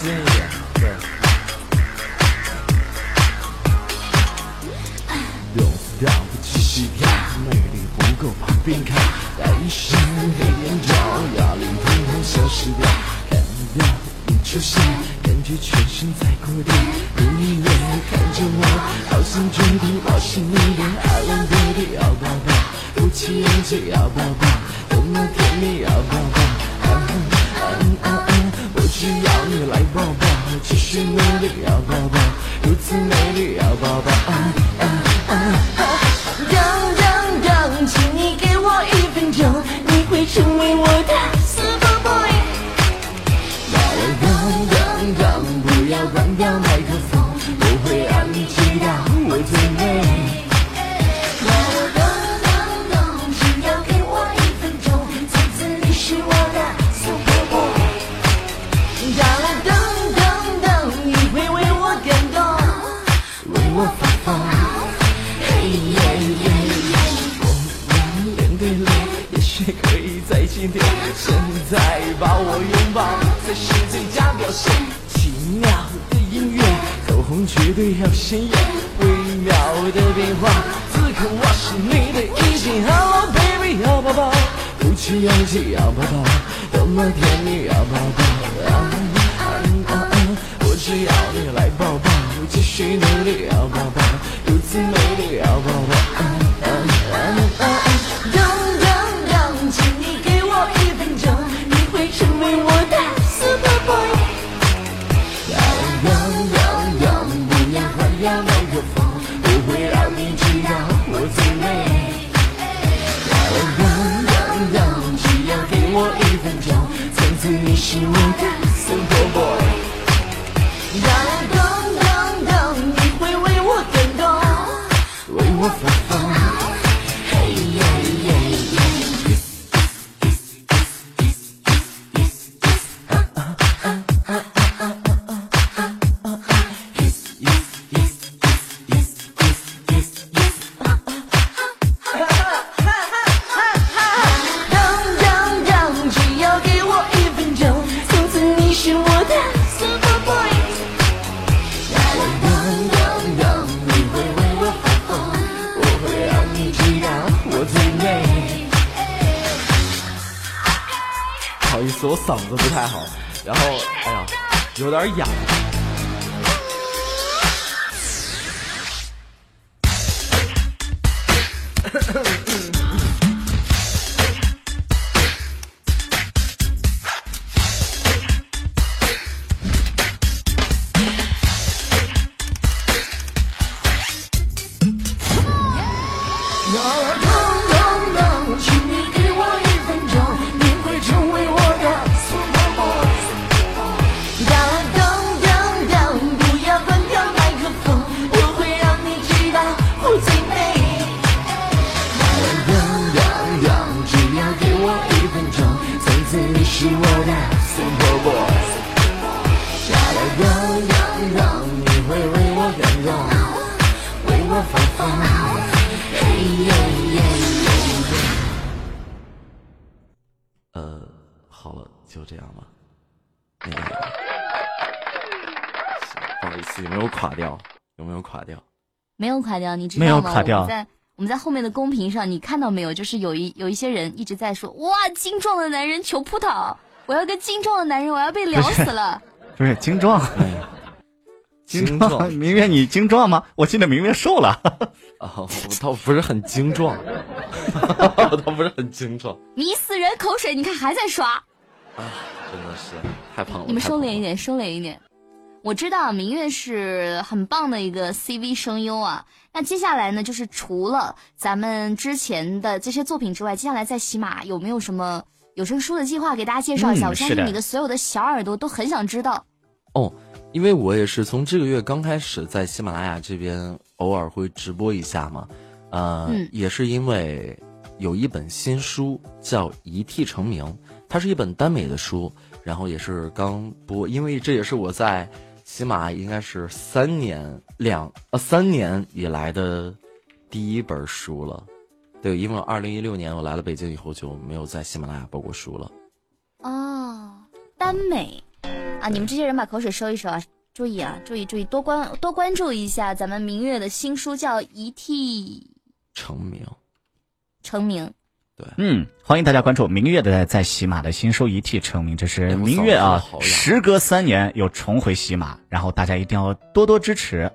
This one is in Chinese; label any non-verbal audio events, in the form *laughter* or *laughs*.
心一点，对。动次跳不继续跳，魅力不够旁边看，带一身黑眼罩，压力统统消失掉。看到你出现，感觉全身在鼓点，你也看着我，好像决定冒险一点。I love baby，要抱抱，鼓起勇气要抱抱，多么甜蜜要抱抱。嗯嗯嗯，我只要你来是，努力要抱抱，如此美丽要抱抱。啊啊啊。等等等，请你给我一分钟，你会成为我的嘿耶耶耶，我们脸对脸，也许可以再近点。现在把我拥抱，才是最佳表现。奇妙的音乐，口红绝对要鲜艳，微妙的变化，此刻我是你的一切。Hello baby，要抱抱，鼓起勇气要抱抱，多么甜蜜要抱抱。继续努力要抱抱，如此美丽要抱抱。好意思，我嗓子不太好，然后哎呀，有点哑。呃，好了，就这样吧。那个，不好意思，有没有垮掉？有没有垮掉？没有垮掉，你知没道吗？有垮掉我们在我们在后面的公屏上，你看到没有？就是有一有一些人一直在说，哇，精壮的男人求扑倒，我要个精壮的男人，我要被聊死了。不是精壮，精壮，*laughs* 明月你精壮吗？我记得明月瘦了。啊，*laughs* 我倒不是很精壮，我 *laughs* 倒不是很精壮，你死人口水，你看还在刷。啊真的是太胖了。你们收敛一点，收敛一点。我知道明月是很棒的一个 CV 声优啊。那接下来呢，就是除了咱们之前的这些作品之外，接下来在喜马有没有什么有声书的计划给大家介绍一下？嗯我相信你的所有的小耳朵都很想知道。哦，因为我也是从这个月刚开始在喜马拉雅这边偶尔会直播一下嘛，呃，嗯也是因为有一本新书叫《一替成名》，它是一本耽美的书，然后也是刚播，因为这也是我在喜马应该是三年两呃三年以来的第一本书了。对，因为二零一六年我来了北京以后就没有在喜马拉雅播过书了。哦，耽美，啊！你们这些人把口水收一收啊！注意啊，注意注意，多关多关注一下咱们明月的新书，叫《一替成名，成名》。对嗯，欢迎大家关注明月的在喜马的新书《一替成名》，这是明月啊，时隔三年又重回喜马，然后大家一定要多多支持